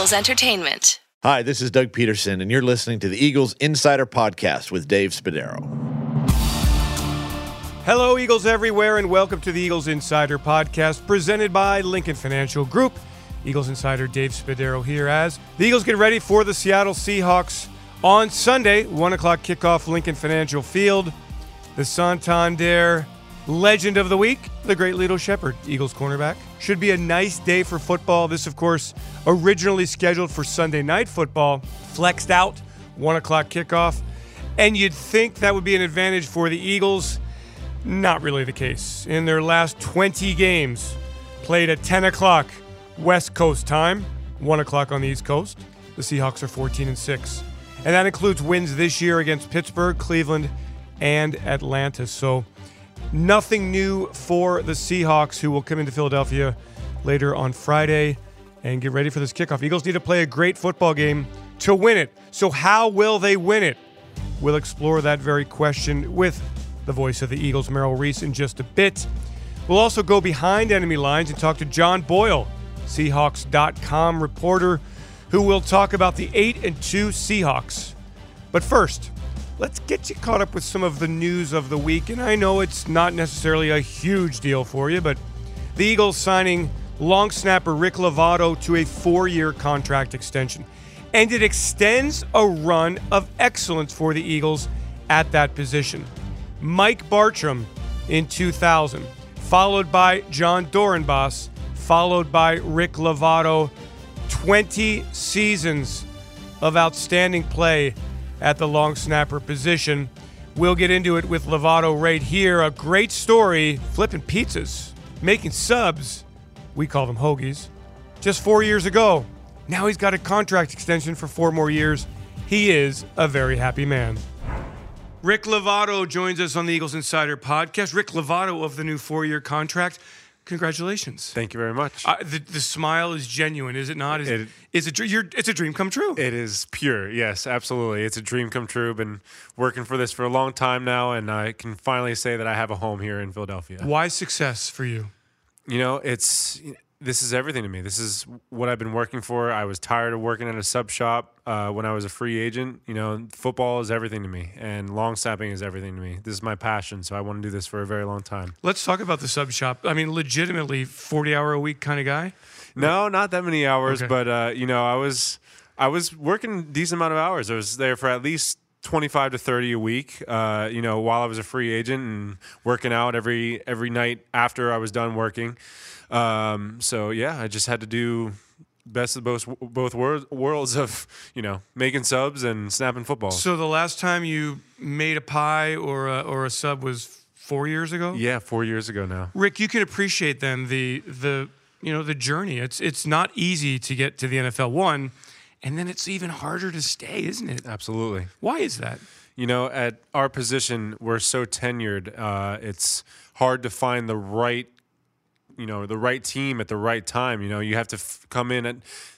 Eagles Entertainment. Hi, this is Doug Pederson, and you're listening to the Eagles Insider Podcast with Dave Spadaro. Hello, Eagles everywhere, and welcome to the Eagles Insider Podcast presented by Lincoln Financial Group. Eagles Insider Dave Spadaro here as the Eagles get ready for the Seattle Seahawks on Sunday, 1 o'clock kickoff, Lincoln Financial Field. The Santander legend of the week, the great Lito Sheppard, Eagles cornerback. Should be a nice day for football. This, of course, originally scheduled for Sunday night football, flexed out, 1 o'clock kickoff. And you'd think that would be an advantage for the Eagles. Not really the case. In their last 20 games, played at 10 o'clock West Coast time, 1 o'clock on the East Coast. The Seahawks are 14 and 6. And that includes wins this year against Pittsburgh, Cleveland, and Atlanta. So nothing new for the Seahawks, who will come into Philadelphia later on Friday and get ready for this kickoff. Eagles need to play a great football game to win it. So, how will they win it? We'll explore that very question with the voice of the Eagles, Merrill Reese, in just a bit. We'll also go behind enemy lines and talk to John Boyle, Seahawks.com reporter, who will talk about the 8 and 2 Seahawks. But first, let's get you caught up with some of the news of the week. And I know it's not necessarily a huge deal for you, but the Eagles signing long snapper Rick Lovato to a four year contract extension. And it extends a run of excellence for the Eagles at that position. Mike Bartram in 2000, followed by Jon Dorenbos, followed by Rick Lovato. 20 seasons of outstanding play at the long snapper position. We'll get into it with Lovato right here. A great story flipping pizzas, making subs. We call them hoagies. Just four years ago. Now he's got a contract extension for four more years. He is a very happy man. Rick Lovato joins us on the Eagles Insider podcast. Rick Lovato of the new four year contract. Congratulations. Thank you very much. Uh, the, the smile is genuine, is it not? Is It- is it, you're, it's a dream come true. it is pure. Yes, absolutely. It's a dream come true. Been working for this for a long time now, and I can finally say that I have a home here in Philadelphia. Why success for you? You know, it's this is everything to me. This is what I've been working for. I was tired of working at a sub shop uh, when I was a free agent. You know, football is everything to me, and long snapping is everything to me. This is my passion, so I want to do this for a very long time. Let's talk about the sub shop. I mean, legitimately, 40 hour a week kind of guy. No, not that many hours, Okay. but uh, you know, I was I was working a decent amount of hours. I was there for at least 25 to 30 a week, uh, you know, while I was a free agent and working out every every night after I was done working. Um, so yeah, I just had to do best of both both wor- worlds of, you know, making subs and snapping football. So the last time you made a pie or a, or a sub was four years ago? yeah, 4 years ago now. Rick, you can appreciate then the the you know the journey. It's it's not easy to get to the NFL one, and then it's even harder to stay, isn't it? Absolutely. Why is that? You know, at our position, we're so tenured. Uh, it's hard to find the right, you know, the right team at the right time. You know, you have to f- come in at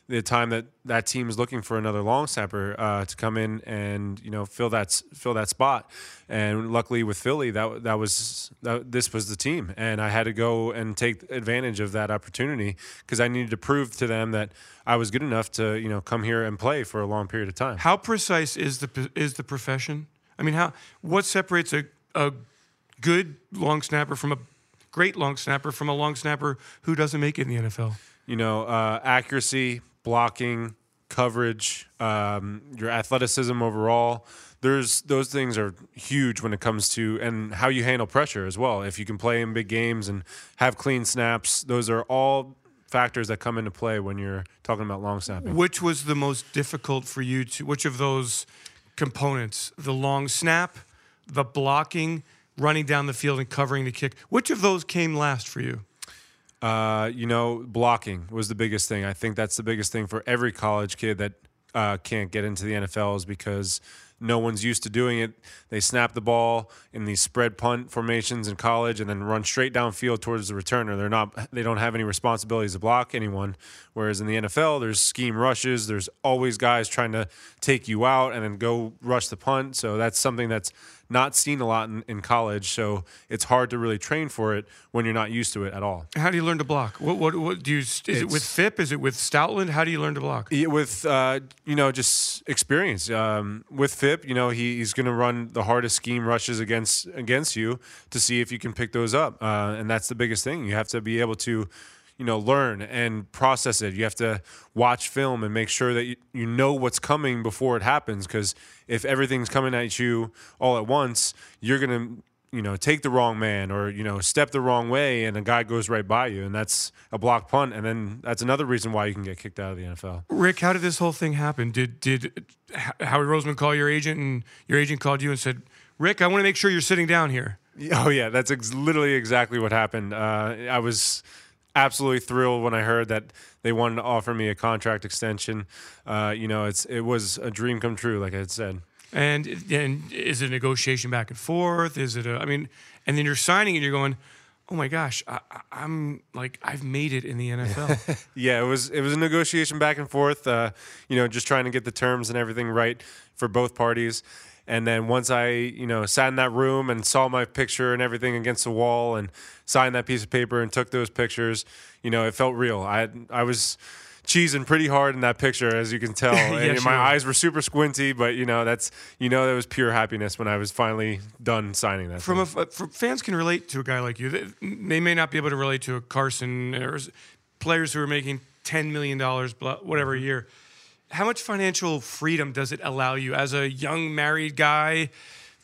the time that that team is looking for another long snapper uh, to come in and you know fill that fill that spot. And luckily with Philly, that that was that, this was the team, and I had to go and take advantage of that opportunity because I needed to prove to them that I was good enough to you know come here and play for a long period of time. How precise is the is the profession? I mean, how what separates a a good long snapper from a great long snapper from a long snapper who doesn't make it in the NFL? you know, uh, accuracy, blocking, coverage, um, your athleticism overall. There's those things are huge when it comes to and how you handle pressure as well. If you can play in big games and have clean snaps, those are all factors that come into play when you're talking about long snapping. Which was the most difficult for you to? Which of those components, the long snap, the blocking, running down the field and covering the kick, which of those came last for you? Uh, you know, blocking was the biggest thing. I think that's the biggest thing for every college kid that uh, can't get into the NFL is because no one's used to doing it. They snap the ball in these spread punt formations in college and then run straight downfield towards the returner. They're not. They don't have any responsibilities to block anyone. Whereas in the NFL, there's scheme rushes. There's always guys trying to take you out and then go rush the punt. So that's something that's not seen a lot in, in college. So it's hard to really train for it when you're not used to it at all. How do you learn to block? What what, what do you? Is it with Fipp? Is it with Stoutland? How do you learn to block? With uh, you know just experience um, with Fipp, you know he, he's going to run the hardest scheme rushes against against you to see if you can pick those up, uh, and that's the biggest thing. You have to be able to you know learn and process it you have to watch film and make sure that you, you know what's coming before it happens because if everything's coming at you all at once you're going to you know take the wrong man or you know step the wrong way and a guy goes right by you and that's a block punt and then that's another reason why you can get kicked out of the NFL. Rick, how did this whole thing happen? Did did Howie Roseman call your agent and your agent called you and said, "Rick, I want to make sure you're sitting down here." Oh yeah, that's ex- literally exactly what happened. Uh, I was absolutely thrilled when I heard that they wanted to offer me a contract extension. Uh, you know, it's it was a dream come true, like I had said. And and is it a negotiation back and forth? Is it a? I mean, and then you're signing and you're going. Oh my gosh, I, am like I've made it in the NFL. yeah, it was it was a negotiation back and forth. Uh, you know, just trying to get the terms and everything right for both parties. And then once I, you know, sat in that room and saw my picture and everything against the wall and signed that piece of paper and took those pictures, you know, it felt real. I I was cheesing pretty hard in that picture, as you can tell. and my eyes were super squinty, but you know, that's you know, that was pure happiness when I was finally done signing that. From a uh, from fans can relate to a guy like you. They, they may not be able to relate to a Carson or players who are making ten million dollars, whatever a mm-hmm. year how much financial freedom does it allow you as a young married guy?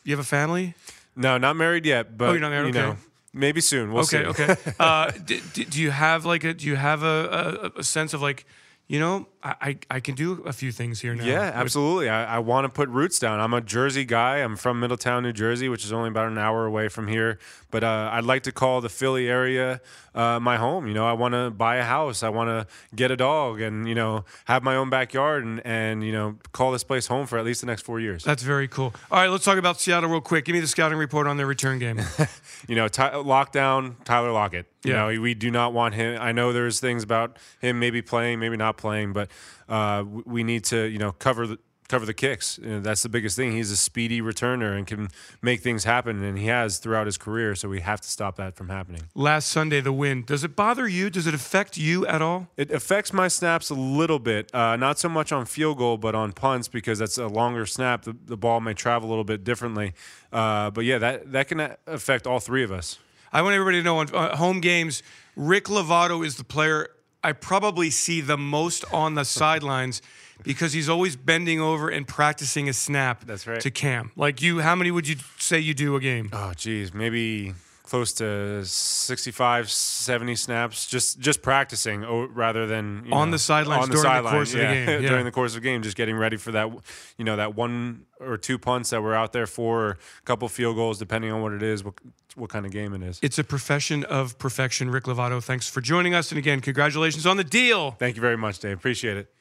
You have a family? No, not married yet, but oh, you're not married. You okay. know, maybe soon. We'll okay, see. okay. Uh, do, do, you have like a do you have a, a, a sense of like you know, I, I can do a few things here now. Yeah, absolutely. I, I want to put roots down. I'm a Jersey guy. I'm from Middletown, New Jersey, which is only about an hour away from here. But uh, I'd like to call the Philly area uh, my home. You know, I want to buy a house. I want to get a dog and, you know, have my own backyard and, and, you know, call this place home for at least the next four years. That's very cool. All right, let's talk about Seattle real quick. Give me the scouting report on their return game. you know, t- lockdown, Tyler Lockett. You yeah. know, we do not want him. I know there's things about him maybe playing, maybe not playing, but uh, we need to, you know, cover the cover the kicks. You know, that's the biggest thing. He's a speedy returner and can make things happen, and he has throughout his career. So we have to stop that from happening. Last Sunday, the win. Does it bother you? Does it affect you at all? It affects my snaps a little bit. Uh, not so much on field goal, but on punts because that's a longer snap. The, the ball may travel a little bit differently. Uh, but yeah, that that can affect all three of us. I want everybody to know on uh, home games, Rick Lovato is the player I probably see the most on the sidelines because he's always bending over and practicing a snap. That's right. To Cam, like you, how many would you say you do a game? Oh, geez, maybe close to 65 70 snaps just just practicing oh, rather than on know, the sidelines on the during sideline, the course yeah, of the game yeah. during the course of the game just getting ready for that you know that one or two punts that we're out there for or a couple field goals depending on what it is what, what kind of game it is it's a profession of perfection rick lovato thanks for joining us and again congratulations on the deal thank you very much dave appreciate it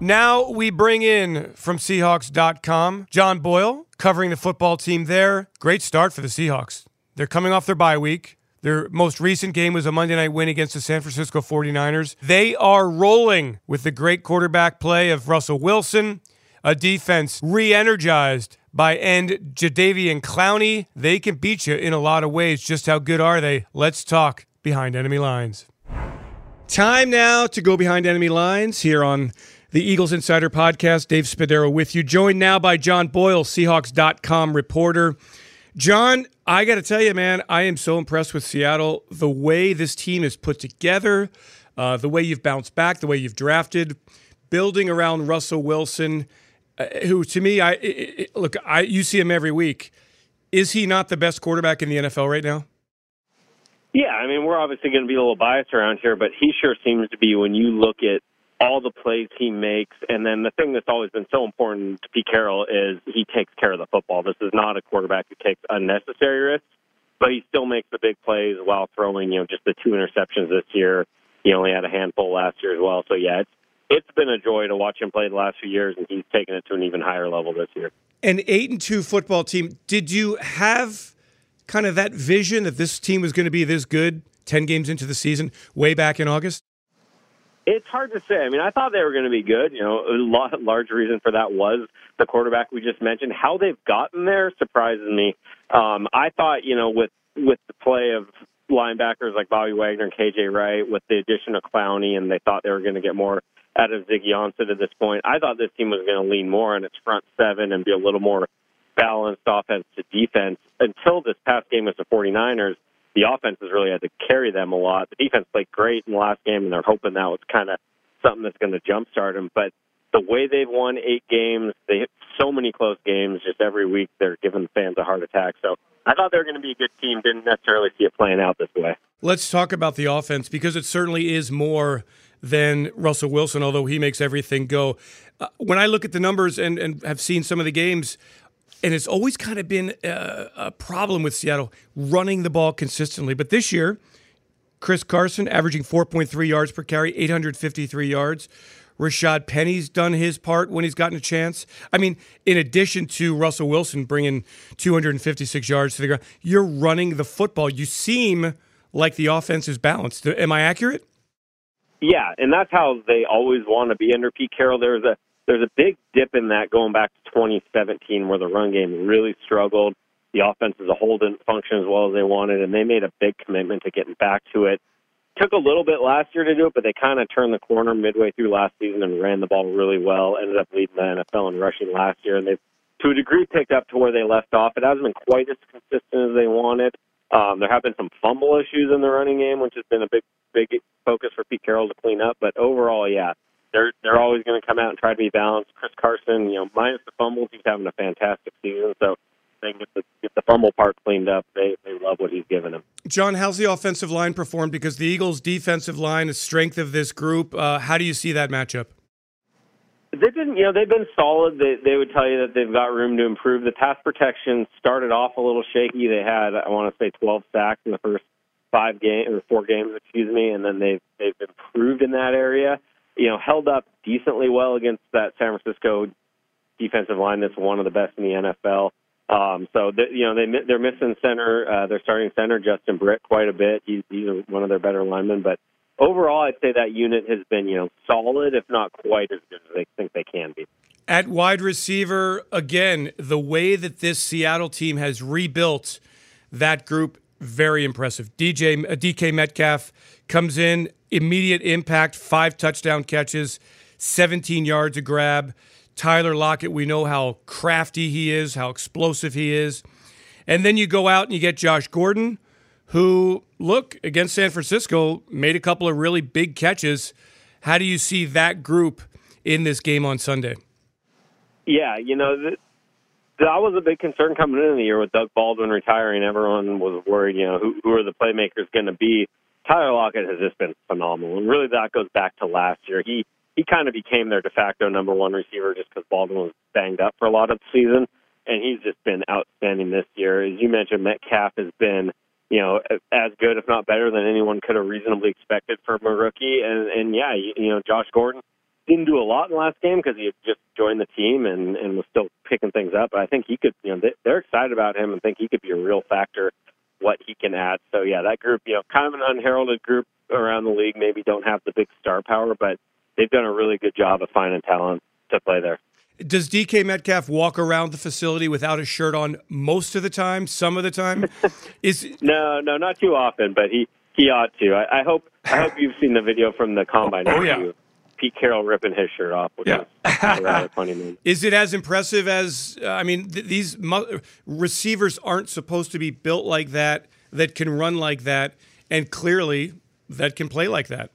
now we bring in from Seahawks.com John Boyle, covering the football team there. Great start for the Seahawks. They're coming off their bye week. Their most recent game was a Monday night win against the San Francisco 49ers. They are rolling with the great quarterback play of Russell Wilson, a defense re energized by end Jadeveon Clowney. They can beat you in a lot of ways. Just how good are they? Let's talk behind enemy lines. Time now to go behind enemy lines here on the Eagles Insider Podcast. Dave Spadaro with you, joined now by John Boyle, Seahawks.com reporter. John, I got to tell you, man, I am so impressed with Seattle. The way this team is put together, uh, the way you've bounced back, the way you've drafted, building around Russell Wilson, uh, who to me, I it, it, look, I you see him every week. Is he not the best quarterback in the NFL right now? Yeah, I mean, we're obviously going to be a little biased around here, but he sure seems to be when you look at all the plays he makes. And then the thing that's always been so important to Pete Carroll is he takes care of the football. This is not a quarterback who takes unnecessary risks, but he still makes the big plays while throwing, you know, just the two interceptions this year. He only had a handful last year as well. So yeah, it's it's been a joy to watch him play the last few years, and he's taken it to an even higher level this year. An eight and two football team. Did you have kind of that vision that this team was going to be this good ten games into the season, way back in August? It's hard to say. I mean, I thought they were going to be good. You know, a lot, large reason for that was the quarterback we just mentioned. How they've gotten there surprises me. Um, I thought, you know, with with the play of linebackers like Bobby Wagner and KJ Wright, with the addition of Clowney, and they thought they were going to get more out of Ziggy Ansah at this point. I thought this team was going to lean more on its front seven and be a little more balanced offense to defense until this past game with the 49ers. The offense has really had to carry them a lot. The defense played great in the last game, and they're hoping that was kind of something that's going to jumpstart them. But the way they've won eight games, they hit so many close games just every week. They're giving fans a heart attack. So I thought they were going to be a good team. Didn't necessarily see it playing out this way. Let's talk about the offense because it certainly is more than Russell Wilson, although he makes everything go. Uh, when I look at the numbers and, and have seen some of the games, and it's always kind of been a, a problem with Seattle running the ball consistently. But this year, Chris Carson averaging 4.3 yards per carry, 853 yards. Rashaad Penny's done his part when he's gotten a chance. I mean, in addition to Russell Wilson bringing 256 yards to the ground, you're running the football. You seem like the offense is balanced. Am I accurate? Yeah, and that's how they always want to be under Pete Carroll. There's a there's a big dip in that going back to 2017 where the run game really struggled. The offense as a whole didn't function as well as they wanted, and they made a big commitment to getting back to it. Took a little bit last year to do it, but they kind of turned the corner midway through last season and ran the ball really well. Ended up leading the NFL in rushing last year, and they've to a degree picked up to where they left off. It hasn't been quite as consistent as they wanted. Um, there have been some fumble issues in the running game, which has been a big, big focus for Pete Carroll to clean up. But overall, yeah, they're they're always going to come out and try to be balanced. Chris Carson, you know, minus the fumbles, he's having a fantastic season. So they get the get the fumble part cleaned up. They they love what he's given them. John, how's the offensive line performed? Because the Eagles' defensive line is strength of this group. Uh, how do you see that matchup? They've been, you know, they've been solid. They they would tell you that they've got room to improve. The pass protection started off a little shaky. They had, I want to say, 12 sacks in the first five games or four games, excuse me, and then they've they've improved in that area. You know, held up decently well against that San Francisco defensive line that's one of the best in the NFL. Um, so they, you know they they're missing center. Uh, starting center Justin Britt quite a bit. He's he's one of their better linemen, but overall, I'd say that unit has been, you know, solid, if not quite as good as they think they can be. At wide receiver, again, the way that this Seattle team has rebuilt that group, very impressive. DJ uh, DK Metcalf comes in, immediate impact, five touchdown catches, 17 yards a grab. Tyler Lockett, we know how crafty he is, how explosive he is. And then you go out and you get Josh Gordon, who, look, against San Francisco, made a couple of really big catches. How do you see that group in this game on Sunday? Yeah, you know, that was a big concern coming into the year with Doug Baldwin retiring. Everyone was worried, you know, who, who are the playmakers going to be? Tyler Lockett has just been phenomenal, and really that goes back to last year. He he kind of became their de facto number one receiver just because Baldwin was banged up for a lot of the season, and he's just been outstanding this year. As you mentioned, Metcalf has been you know, as good, if not better, than anyone could have reasonably expected from a rookie. And and yeah, you, you know, Josh Gordon didn't do a lot in the last game because he had just joined the team and and was still picking things up. But I think he could, you know, they, they're excited about him and think he could be a real factor what he can add. So yeah, that group, you know, kind of an unheralded group around the league. Maybe don't have the big star power, but they've done a really good job of finding talent to play there. Does DK Metcalf walk around the facility without a shirt on most of the time? Some of the time, is no, no, not too often, but he he ought to. I, I hope I hope you've seen the video from the combine. Oh, yeah. Pete Carroll ripping his shirt off, which Yeah. is rather funny. Man. is it as impressive as uh, I mean? Th- these mu- receivers aren't supposed to be built like that, that can run like that, and clearly that can play like that.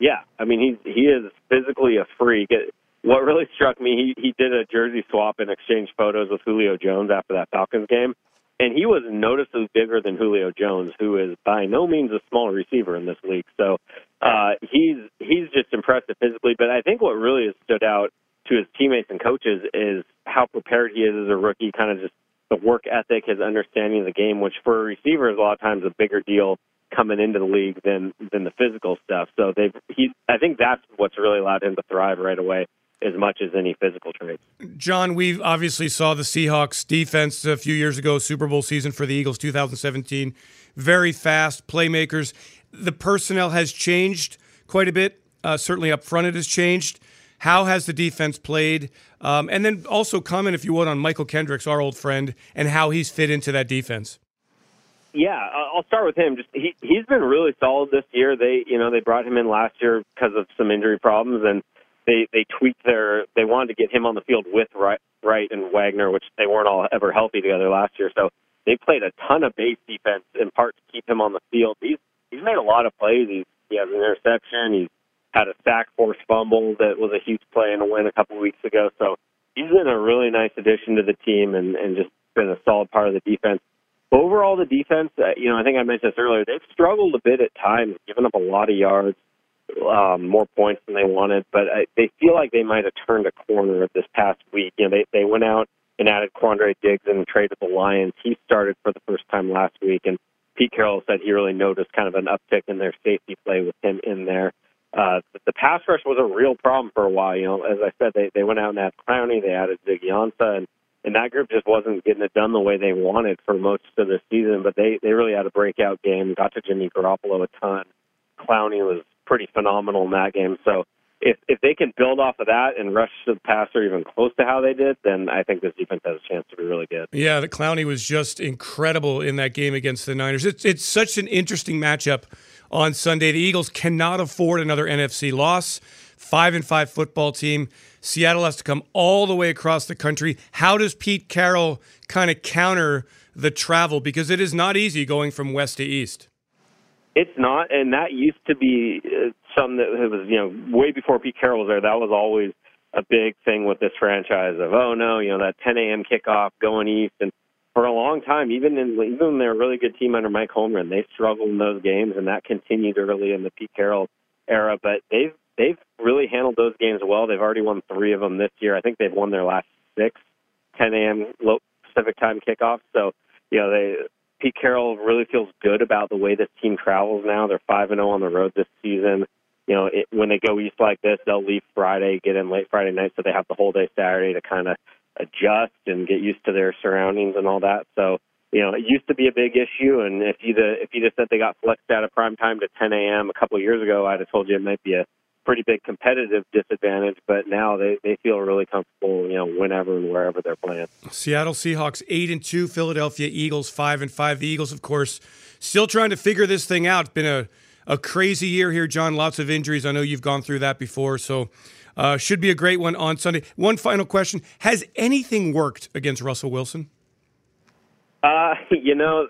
Yeah, I mean he's he is physically a freak. It, what really struck me, he he did a jersey swap and exchanged photos with Julio Jones after that Falcons game, and he was noticeably bigger than Julio Jones, who is by no means a small receiver in this league. So uh, he's he's just impressive physically. But I think what really has stood out to his teammates and coaches is how prepared he is as a rookie. Kind of just the work ethic, his understanding of the game, which for a receiver is a lot of times a bigger deal coming into the league than than the physical stuff. So they've he I think that's what's really allowed him to thrive right away as much as any physical traits. John, we obviously saw the Seahawks defense a few years ago, Super Bowl season for the Eagles 2017. Very fast playmakers. The personnel has changed quite a bit. Uh, certainly up front, it has changed. How has the defense played? Um, and then also comment, if you would, on Mychal Kendricks, our old friend, and how he's fit into that defense. Yeah, I'll start with him. Just he he's been really solid this year. They you know they brought him in last year because of some injury problems, and they they tweaked their they wanted to get him on the field with Wright, Wright and Wagner, which they weren't all ever healthy together last year. So they played a ton of base defense in part to keep him on the field. He's he's made a lot of plays. He's he has an interception. He's had a sack force fumble that was a huge play in a win a couple weeks ago. So he's been a really nice addition to the team and and just been a solid part of the defense. Overall, the defense, uh, you know, I think I mentioned this earlier, they've struggled a bit at times, given up a lot of yards, um, more points than they wanted, but I, they feel like they might have turned a corner this past week. You know, they, they went out and added Quandre Diggs and traded the Lions. He started for the first time last week, and Pete Carroll said he really noticed kind of an uptick in their safety play with him in there. Uh, the pass rush was a real problem for a while. You know, as I said, they they went out and added Clowney, they added Ziggy Ansah, and and that group just wasn't getting it done the way they wanted for most of the season. But they they really had a breakout game. Got to Jimmy Garoppolo a ton. Clowney was pretty phenomenal in that game. So if if they can build off of that and rush the passer even close to how they did, then I think this defense has a chance to be really good. Yeah, the Clowney was just incredible in that game against the Niners. It's it's such an interesting matchup on Sunday. The Eagles cannot afford another NFC loss. Five and five football team. Seattle has to come all the way across the country. How does Pete Carroll kind of counter the travel? Because it is not easy going from west to east. It's not, and that used to be uh, something that was, you know, way before Pete Carroll was there. That was always a big thing with this franchise of, oh no, you know, that 10 a.m. kickoff going east, and for a long time, even in even when they're a really good team under Mike Holmgren, they struggled in those games, and that continued early in the Pete Carroll era. But they've they've really handled those games well. They've already won three of them this year. I think they've won their last six 10 a.m. Pacific time kickoffs. So you know they Pete Carroll really feels good about the way this team travels now. They're five and zero on the road this season. You know, it, when they go east like this, they'll leave Friday, get in late Friday night, so they have the whole day Saturday to kind of adjust and get used to their surroundings and all that. So, you know, it used to be a big issue, and if you if you just said they got flexed out of prime time to 10 a.m. a couple of years ago, I'd have told you it might be a pretty big competitive disadvantage. But now they they feel really comfortable, you know, whenever and wherever they're playing. Seattle Seahawks eight and two, Philadelphia Eagles five and five. The Eagles, of course, still trying to figure this thing out. Been a a crazy year here, John. Lots of injuries. I know you've gone through that before, so. Uh, should be a great one on Sunday. One final question: Has anything worked against Russell Wilson? Uh, you know,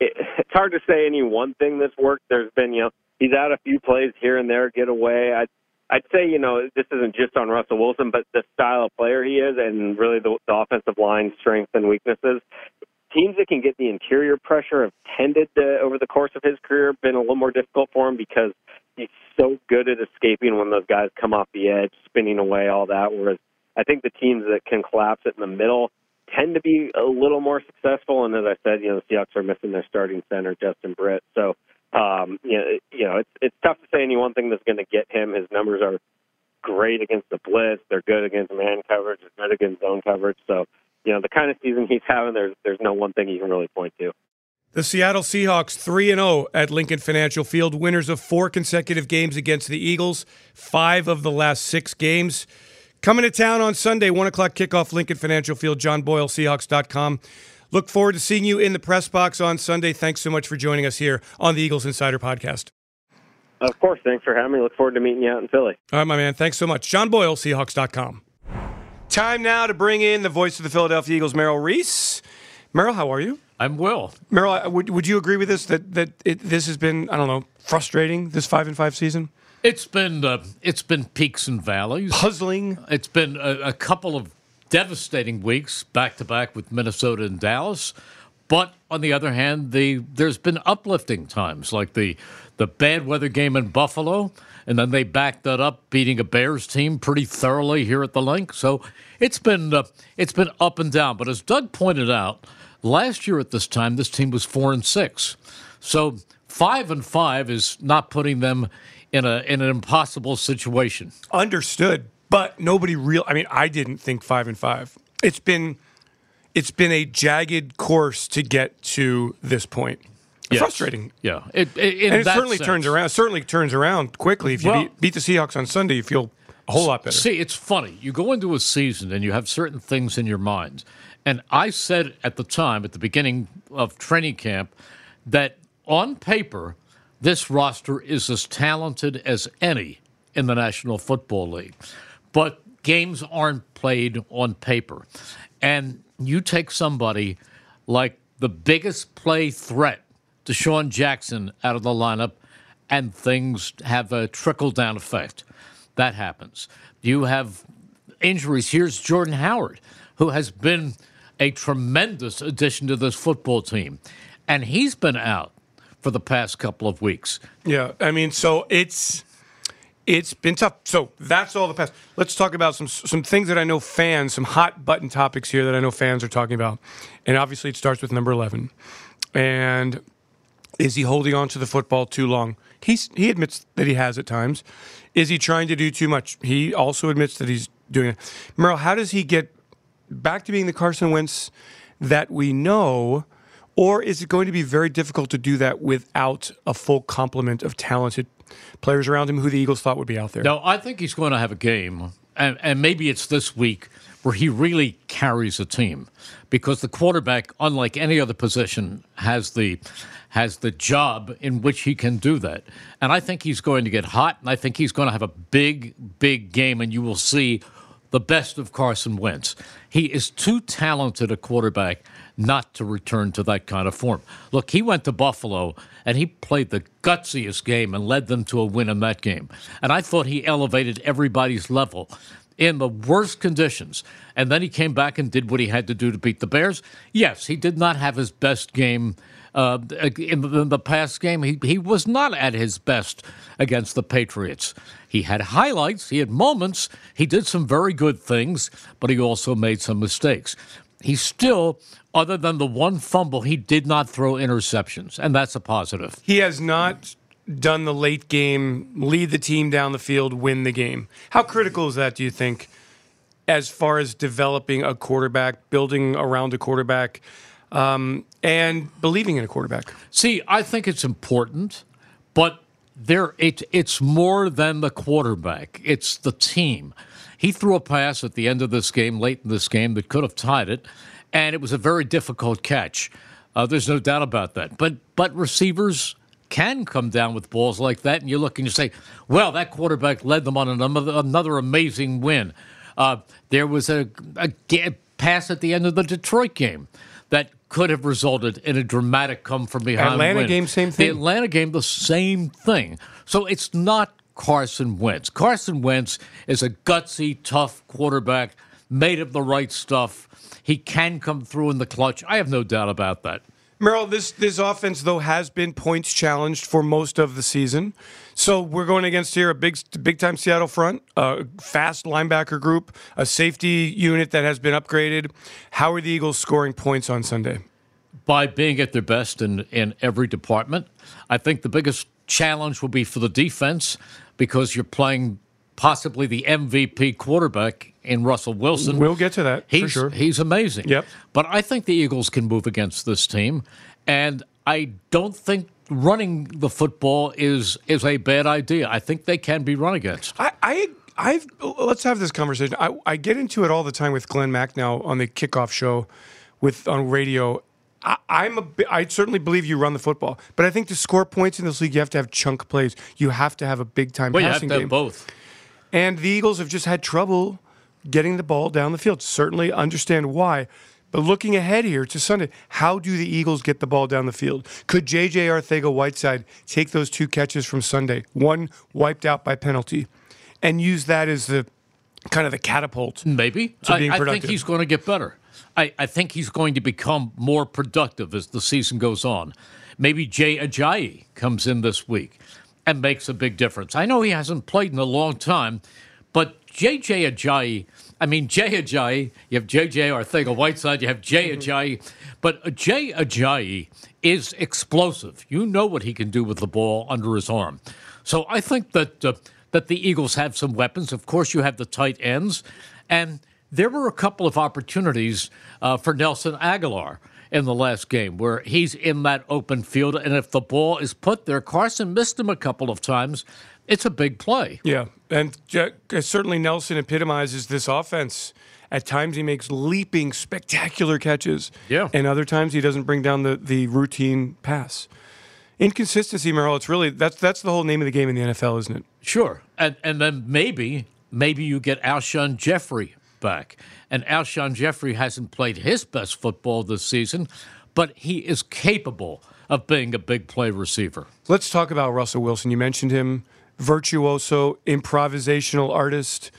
it, it's hard to say any one thing that's worked. There's been, you know, he's had a few plays here and there get away. I'd, I'd say, you know, this isn't just on Russell Wilson, but the style of player he is and really the, the offensive line strengths and weaknesses. Teams that can get the interior pressure have tended to, over the course of his career, been a little more difficult for him because he's so good at escaping when those guys come off the edge, spinning away, all that. Whereas I think the teams that can collapse it in the middle tend to be a little more successful. And as I said, you know, the Seahawks are missing their starting center, Justin Britt. So, um, you know, you know, it's it's tough to say any one thing that's going to get him. His numbers are great against the blitz. They're good against man coverage. They're good against zone coverage. So, you know, the kind of season he's having, there's there's no one thing you can really point to. The Seattle Seahawks 3 and 0 at Lincoln Financial Field, winners of four consecutive games against the Eagles, five of the last six games. Coming to town on Sunday, 1 o'clock kickoff, Lincoln Financial Field, John Boyle, Seahawks.com. Look forward to seeing you in the press box on Sunday. Thanks so much for joining us here on the Eagles Insider Podcast. Of course. Thanks for having me. Look forward to meeting you out in Philly. All right, my man. Thanks so much. John Boyle, Seahawks.com. Time now to bring in the voice of the Philadelphia Eagles, Merrill Reese. Merrill, how are you? I'm well. Merrill, would, would you agree with this that that it, this has been I don't know frustrating this five and five season? It's been uh, it's been peaks and valleys, puzzling. It's been a, a couple of devastating weeks back to back with Minnesota and Dallas, but on the other hand, the there's been uplifting times like the the bad weather game in Buffalo, and then they backed that up, beating a Bears team pretty thoroughly here at the Link. So it's been uh, it's been up and down. But as Doug pointed out Last year at this time, this team was four and six. So five and five is not putting them in a in an impossible situation. Understood, but nobody real. I mean, I didn't think five and five. It's been it's been a jagged course to get to this point. Yes. frustrating. Yeah, it, it, And it certainly sense. turns around. Certainly turns around quickly. If you Well- beat, beat the Seahawks on Sunday, you feel a whole lot better. See, it's funny. You go into a season and you have certain things in your mind. And I said at the time, at the beginning of training camp, that on paper, this roster is as talented as any in the National Football League. But games aren't played on paper. And you take somebody like the biggest play threat, DeSean Jackson, out of the lineup, and things have a trickle down effect. That happens. You have injuries. Here's Jordan Howard, who has been a tremendous addition to this football team, and he's been out for the past couple of weeks. Yeah, I mean, so it's it's been tough. So that's all the past. Let's talk about some some things that I know fans, some hot button topics here that I know fans are talking about, and obviously it starts with number eleven, and is he holding on to the football too long? He's he admits that he has at times. Is he trying to do too much? He also admits that he's doing it. Merrill, how does he get back to being the Carson Wentz that we know? Or is it going to be very difficult to do that without a full complement of talented players around him who the Eagles thought would be out there? No, I think he's going to have a game, and, and maybe it's this week where he really carries a team, because the quarterback, unlike any other position, has the has the job in which he can do that. And I think he's going to get hot, and I think he's going to have a big, big game, and you will see the best of Carson Wentz. He is too talented a quarterback not to return to that kind of form. Look, he went to Buffalo and he played the gutsiest game and led them to a win in that game. And I thought he elevated everybody's level in the worst conditions. And then he came back and did what he had to do to beat the Bears. Yes, he did not have his best game. Uh, in, the, in the past game, he, he was not at his best against the Patriots. He had highlights, he had moments, he did some very good things, but he also made some mistakes. He still, other than the one fumble, he did not throw interceptions, and that's a positive. He has not done the late game, lead the team down the field, win the game. How critical is that, do you think, as far as developing a quarterback, building around a quarterback, um, and believing in a quarterback? See, I think it's important, but there it, it's more than the quarterback. It's the team. He threw a pass at the end of this game, late in this game, that could have tied it, and it was a very difficult catch. Uh, there's no doubt about that. But but receivers can come down with balls like that, and you look and you say, "Well, that quarterback led them on another, another amazing win." Uh, there was a, a pass at the end of the Detroit game that could have resulted in a dramatic come from behind Atlanta win. game, same thing. The Atlanta game, the same thing. So it's not Carson Wentz. Carson Wentz is a gutsy, tough quarterback, made of the right stuff. He can come through in the clutch. I have no doubt about that. Merrill, this this offense though has been points challenged for most of the season. So we're going against here a big big time Seattle front, a fast linebacker group, a safety unit that has been upgraded. How are the Eagles scoring points on Sunday? By being at their best in, in every department. I think the biggest challenge will be for the defense because you're playing possibly the MVP quarterback in Russell Wilson. We'll get to that He's, for sure. He's amazing. Yep. But I think the Eagles can move against this team, and I don't think running the football is is a bad idea. I think they can be run against. I, I I've let's have this conversation. I, I get into it all the time with Glenn Mack now on the kickoff show with on radio. I, I'm a I certainly believe you run the football, but I think to score points in this league, you have to have chunk plays. You have to have a big time Well, you have passing to have game. both. And the Eagles have just had trouble getting the ball down the field. Certainly understand why. But looking ahead here to Sunday, how do the Eagles get the ball down the field? Could J.J. Arcega-Whiteside take those two catches from Sunday, one wiped out by penalty, and use that as the kind of the catapult? Maybe. To I, I think he's going to get better. I, I think he's going to become more productive as the season goes on. Maybe Jay Ajayi comes in this week and makes a big difference. I know he hasn't played in a long time, but JJ Ajayi, I mean, Jay Ajayi, you have JJ Arcega-Whiteside, you have Jay Ajayi, but Jay Ajayi is explosive. You know what he can do with the ball under his arm. So I think that uh, that the Eagles have some weapons. Of course, you have the tight ends, and there were a couple of opportunities uh, for Nelson Agholor in the last game where he's in that open field. And if the ball is put there, Carson missed him a couple of times. It's a big play. Yeah, and certainly Nelson epitomizes this offense. At times he makes leaping, spectacular catches. Yeah. And other times he doesn't bring down the, the routine pass. Inconsistency, Merrill, it's really that's that's the whole name of the game in the NFL, isn't it? Sure. And and then maybe maybe you get Alshon Jeffery back. And Alshon Jeffery hasn't played his best football this season, but he is capable of being a big play receiver. Let's talk about Russell Wilson. You mentioned him, virtuoso, improvisational artist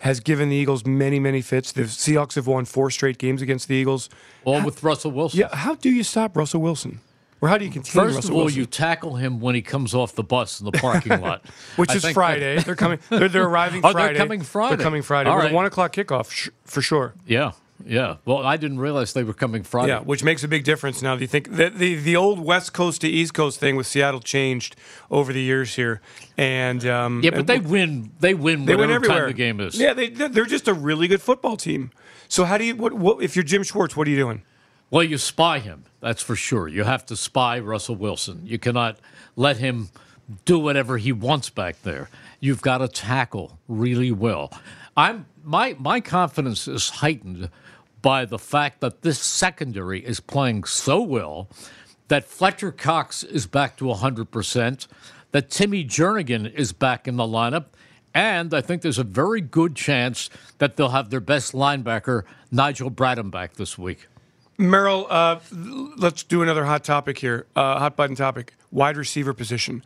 has given the Eagles many, many fits. The Seahawks have won four straight games against the Eagles. All how, with Russell Wilson. Yeah, how do you stop Russell Wilson? Or how do you continue? First Russell of all, Wilson? you tackle him when he comes off the bus in the parking lot, which I is Friday. they're coming. They're, they're arriving. oh, Friday. they're coming Friday. They're coming Friday. All right. one o'clock kickoff sh- for sure. Yeah, yeah. Well, I didn't realize they were coming Friday. Yeah, which makes a big difference now. Do you think the, the the old West Coast to East Coast thing with Seattle changed over the years here? And um, yeah, but and they win. They win. they win whatever everywhere. time the game is. Yeah, they they're just a really good football team. So how do you what, what if you're Jim Schwartz? What are you doing? Well, you spy him. That's for sure. You have to spy Russell Wilson. You cannot let him do whatever he wants back there. You've got to tackle really well. I'm my my confidence is heightened by the fact that this secondary is playing so well that Fletcher Cox is back to 100%, that Timmy Jernigan is back in the lineup, and I think there's a very good chance that they'll have their best linebacker, Nigel Bradham, back this week. Merrill, uh, let's do another hot topic here. Uh, hot button topic: wide receiver position.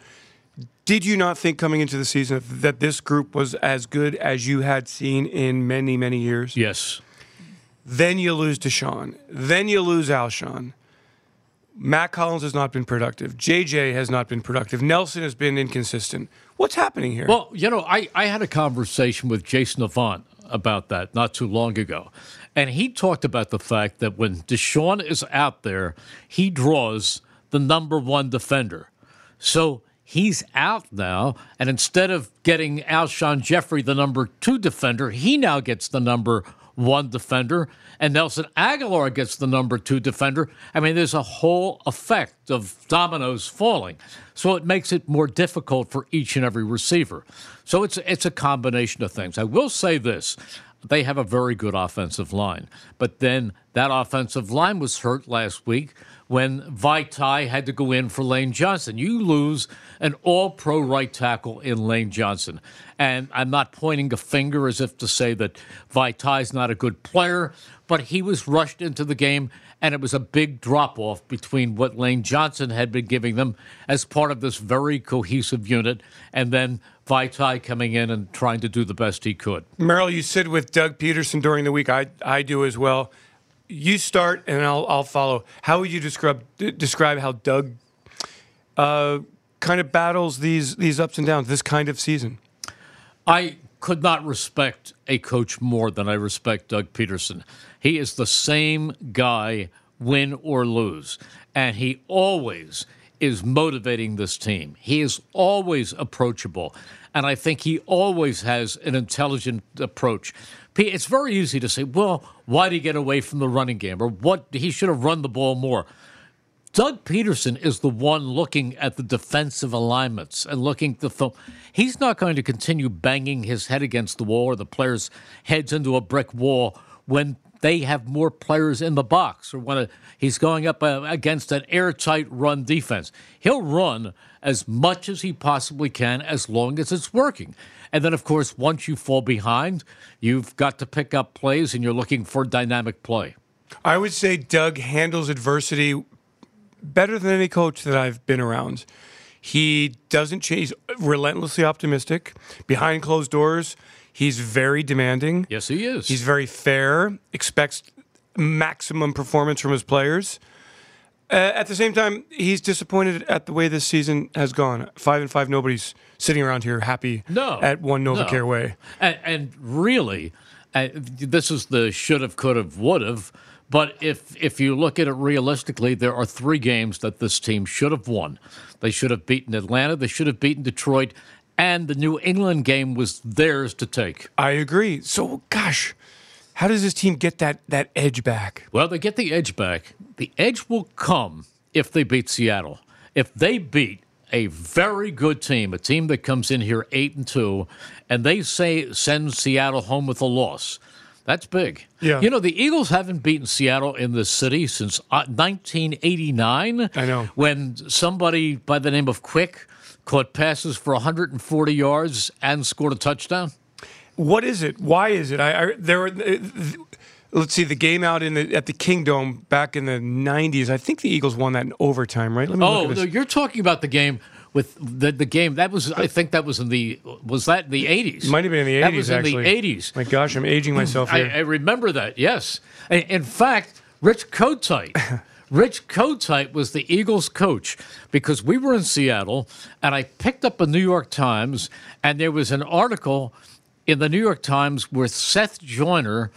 Did you not think coming into the season that this group was as good as you had seen in many, many years? Yes. Then you lose DeSean. Then you lose Alshon. Mack Hollins has not been productive. JJ has not been productive. Nelson has been inconsistent. What's happening here? Well, you know, I, I had a conversation with Jason Avant about that not too long ago. And he talked about the fact that when DeSean is out there, he draws the number one defender. So he's out now, and instead of getting Alshon Jeffery, the number two defender, he now gets the number one defender, and Nelson Agholor gets the number two defender. I mean, there's a whole effect of dominoes falling. So it makes it more difficult for each and every receiver. So it's it's a combination of things. I will say this. They have a very good offensive line. But then that offensive line was hurt last week when Vaitai had to go in for Lane Johnson. You lose an all pro right tackle in Lane Johnson. And I'm not pointing a finger as if to say that Vaitai's not a good player, but he was rushed into the game, and it was a big drop off between what Lane Johnson had been giving them as part of this very cohesive unit, and then Vaitai coming in and trying to do the best he could. Merrill, you sit with Doug Pederson during the week. I, I do as well. You start, and I'll, I'll follow. How would you describe describe how Doug uh, kind of battles these these ups and downs this kind of season? I could not respect a coach more than I respect Doug Pederson. He is the same guy, win or lose, and he always is motivating this team. He is always approachable, and I think he always has an intelligent approach. It's very easy to say, well, why did he get away from the running game, or what he should have run the ball more. Doug Pederson is the one looking at the defensive alignments and looking at the film. He's not going to continue banging his head against the wall or the players' heads into a brick wall when they have more players in the box or when he's going up uh, against an airtight run defense. He'll run as much as he possibly can as long as it's working. And then, of course, once you fall behind, you've got to pick up plays and you're looking for dynamic play. I would say Doug handles adversity better than any coach that I've been around. He doesn't change, relentlessly optimistic. Behind closed doors, he's very demanding. Yes, he is. He's very fair, expects maximum performance from his players. Uh, at the same time, he's disappointed at the way this season has gone. Five and five, nobody's sitting around here happy No, at one NovaCare no. way. And, and really, uh, this is the should have, could have, would have. But if if you look at it realistically, there are three games that this team should have won. They should have beaten Atlanta. They should have beaten Detroit, and the New England game was theirs to take. I agree. So, gosh, How does this team get that that edge back? Well, they get the edge back. The edge will come if they beat Seattle. If they beat a very good team, a team that comes in here eight and two, and they say send Seattle home with a loss. That's big. Yeah. You know, the Eagles haven't beaten Seattle in this city since uh, 1989. I know. When somebody by the name of Quick caught passes for 140 yards and scored a touchdown. What is it? Why is it? I, I there. Were, uh, th- let's see the game out in the at the Kingdome back in the '90s. I think the Eagles won that in overtime, right? Let me Oh, look at no, you're talking about the game with the the game that was. I think that was in the was that in the 80s? Might have been in the 80s. That was in actually. the 80s. My gosh, I'm aging hmm. myself I, here. I remember that. Yes. In fact, Rich Kotite. Rich Kotite was the Eagles coach because we were in Seattle and I picked up a New York Times and there was an article in the New York Times where Seth Joyner,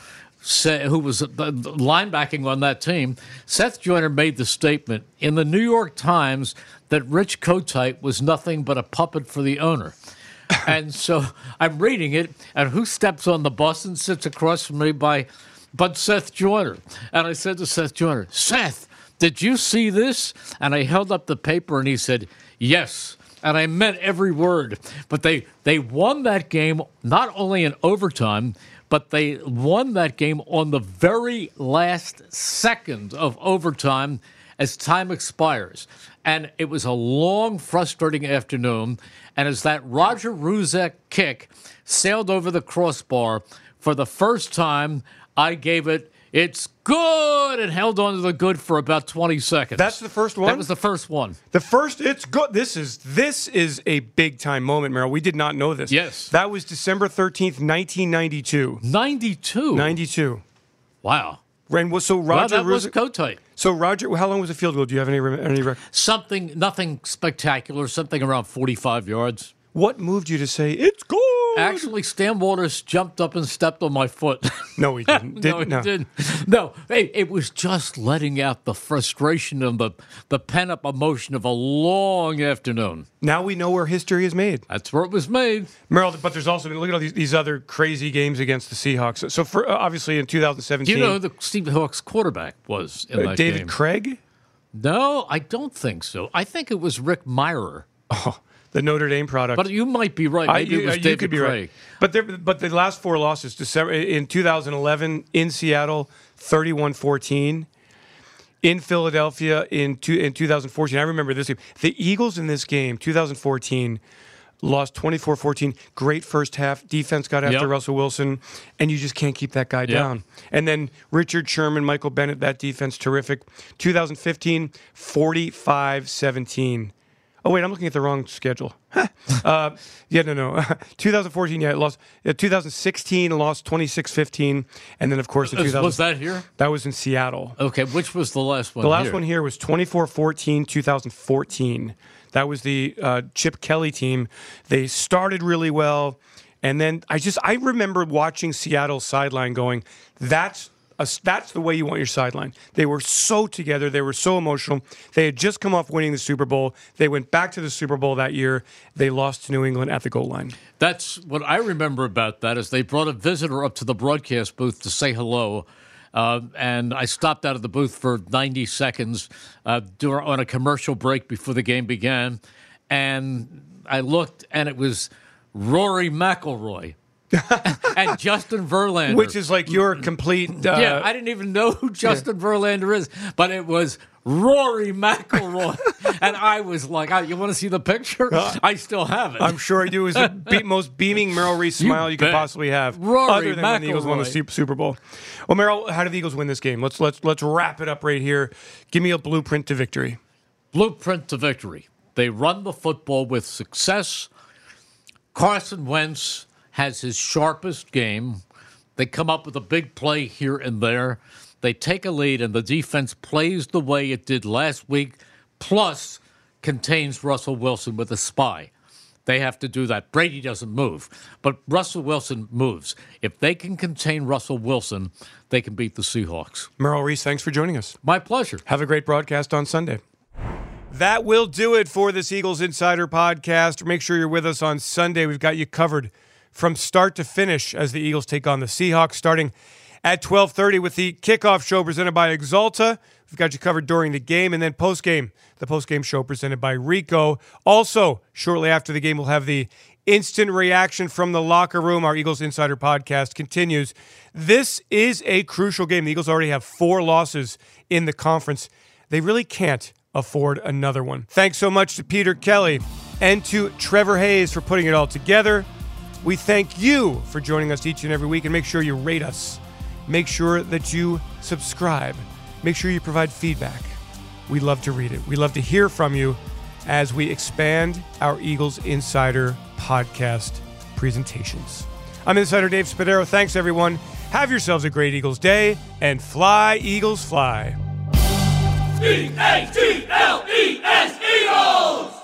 who was linebacking on that team, Seth Joyner made the statement in the New York Times that Rich Kotite was nothing but a puppet for the owner. and so I'm reading it, and who steps on the bus and sits across from me by but Seth Joyner. And I said to Seth Joyner, Seth, did you see this? And I held up the paper and he said, Yes. And I meant every word. But they they won that game not only in overtime, but they won that game on the very last second of overtime as time expires. And it was a long, frustrating afternoon. And as that Roger Ruzek kick sailed over the crossbar for the first time, I gave it, it's good, and held on to the good for about 20 seconds. That's the first one? That was the first one. The first, it's good. This is this is a big time moment, Merrill. We did not know this. Yes. that was December thirteenth, nineteen ninety two. 92. Ninety two. Wow. And was so Roger that was Ruzek- Kotite. So Roger, how long was the field goal? Do you have any any? Rec- Something, nothing spectacular, something around 45 yards. What moved you to say it's good? Actually, Stan Walters jumped up and stepped on my foot. no, he didn't. no, he no. didn't. No, hey, it was just letting out the frustration and the, the pent up emotion of a long afternoon. Now we know where history is made. That's where it was made. Merrill, but there's also been look at all these, these other crazy games against the Seahawks. So for uh, obviously in 2017, Do you know who the Seahawks quarterback was in uh, David game? Craig, no, I don't think so. I think it was Rick Mirer. The Notre Dame product. But you might be right. I- you, it was you David could be Craig. right. But there, but the last four losses, December in 2011 in Seattle, 31-14. In Philadelphia in two, in 2014, I remember this game. The Eagles in this game, 2014, lost 24-14. Great first half. Defense got after Yep. Russell Wilson, and you just can't keep that guy down. And then Richard Sherman, Michael Bennett, that defense terrific. 2015, 45-17. Oh wait, I'm looking at the wrong schedule. uh, yeah, no, no. 2014, yeah, it lost. Uh, 2016 lost 26-15, and then of course in Was, 2000, was that here? that was in Seattle. Okay, which was the last one? The last here? one here was 24-14, 2014. That was the uh, Chip Kelly team. They started really well, and then I just I remember watching Seattle sideline going, "That's a, that's the way you want your sideline." They were so together. They were so emotional. They had just come off winning the Super Bowl. They went back to the Super Bowl that year. They lost to New England at the goal line. That's what I remember about that is they brought a visitor up to the broadcast booth to say hello. Uh, and I stopped out of the booth for 90 seconds uh, dur- on a commercial break before the game began. And I looked, and it was Rory McIlroy and Justin Verlander. Which is like your complete. Uh, yeah, I didn't even know who Justin Verlander is, but it was Rory McIlroy. and I was like, oh, you want to see the picture? I still have it. I'm sure I do. Is the be- most beaming Merrill Reese smile you, could possibly have, Rory other than when the Eagles won the Super Super Bowl. Well, Merrill, how did the Eagles win this game? Let's let's let's wrap it up right here. Give me a blueprint to victory. blueprint to victory. They run the football with success. Carson Wentz has his sharpest game. They come up with a big play here and there. They take a lead, and the defense plays the way it did last week, plus contains Russell Wilson with a spy. They have to do that. Brady doesn't move, but Russell Wilson moves. If they can contain Russell Wilson, they can beat the Seahawks. Merrill Reese, thanks for joining us. My pleasure. Have a great broadcast on Sunday. That will do it for this Eagles Insider podcast. Make sure you're with us on Sunday. We've got you covered from start to finish as the Eagles take on the Seahawks starting at 12:30 with the kickoff show presented by Axalta. We've got you covered during the game and then post game, the post game show presented by Rico. Also, shortly after the game, we'll have the instant reaction from the locker room. Our Eagles Insider podcast continues. This is a crucial game. The Eagles already have four losses in the conference. They really can't afford another one. Thanks so much to Peter Kelly and to Trevor Hayes for putting it all together. We thank you for joining us each and every week and make sure you rate us. Make sure that you subscribe. Make sure you provide feedback. We love to read it. We love to hear from you as we expand our Eagles Insider podcast presentations. I'm Insider Dave Spadaro. Thanks, everyone. Have yourselves a great Eagles day and fly, Eagles, fly. E A T L E S Eagles!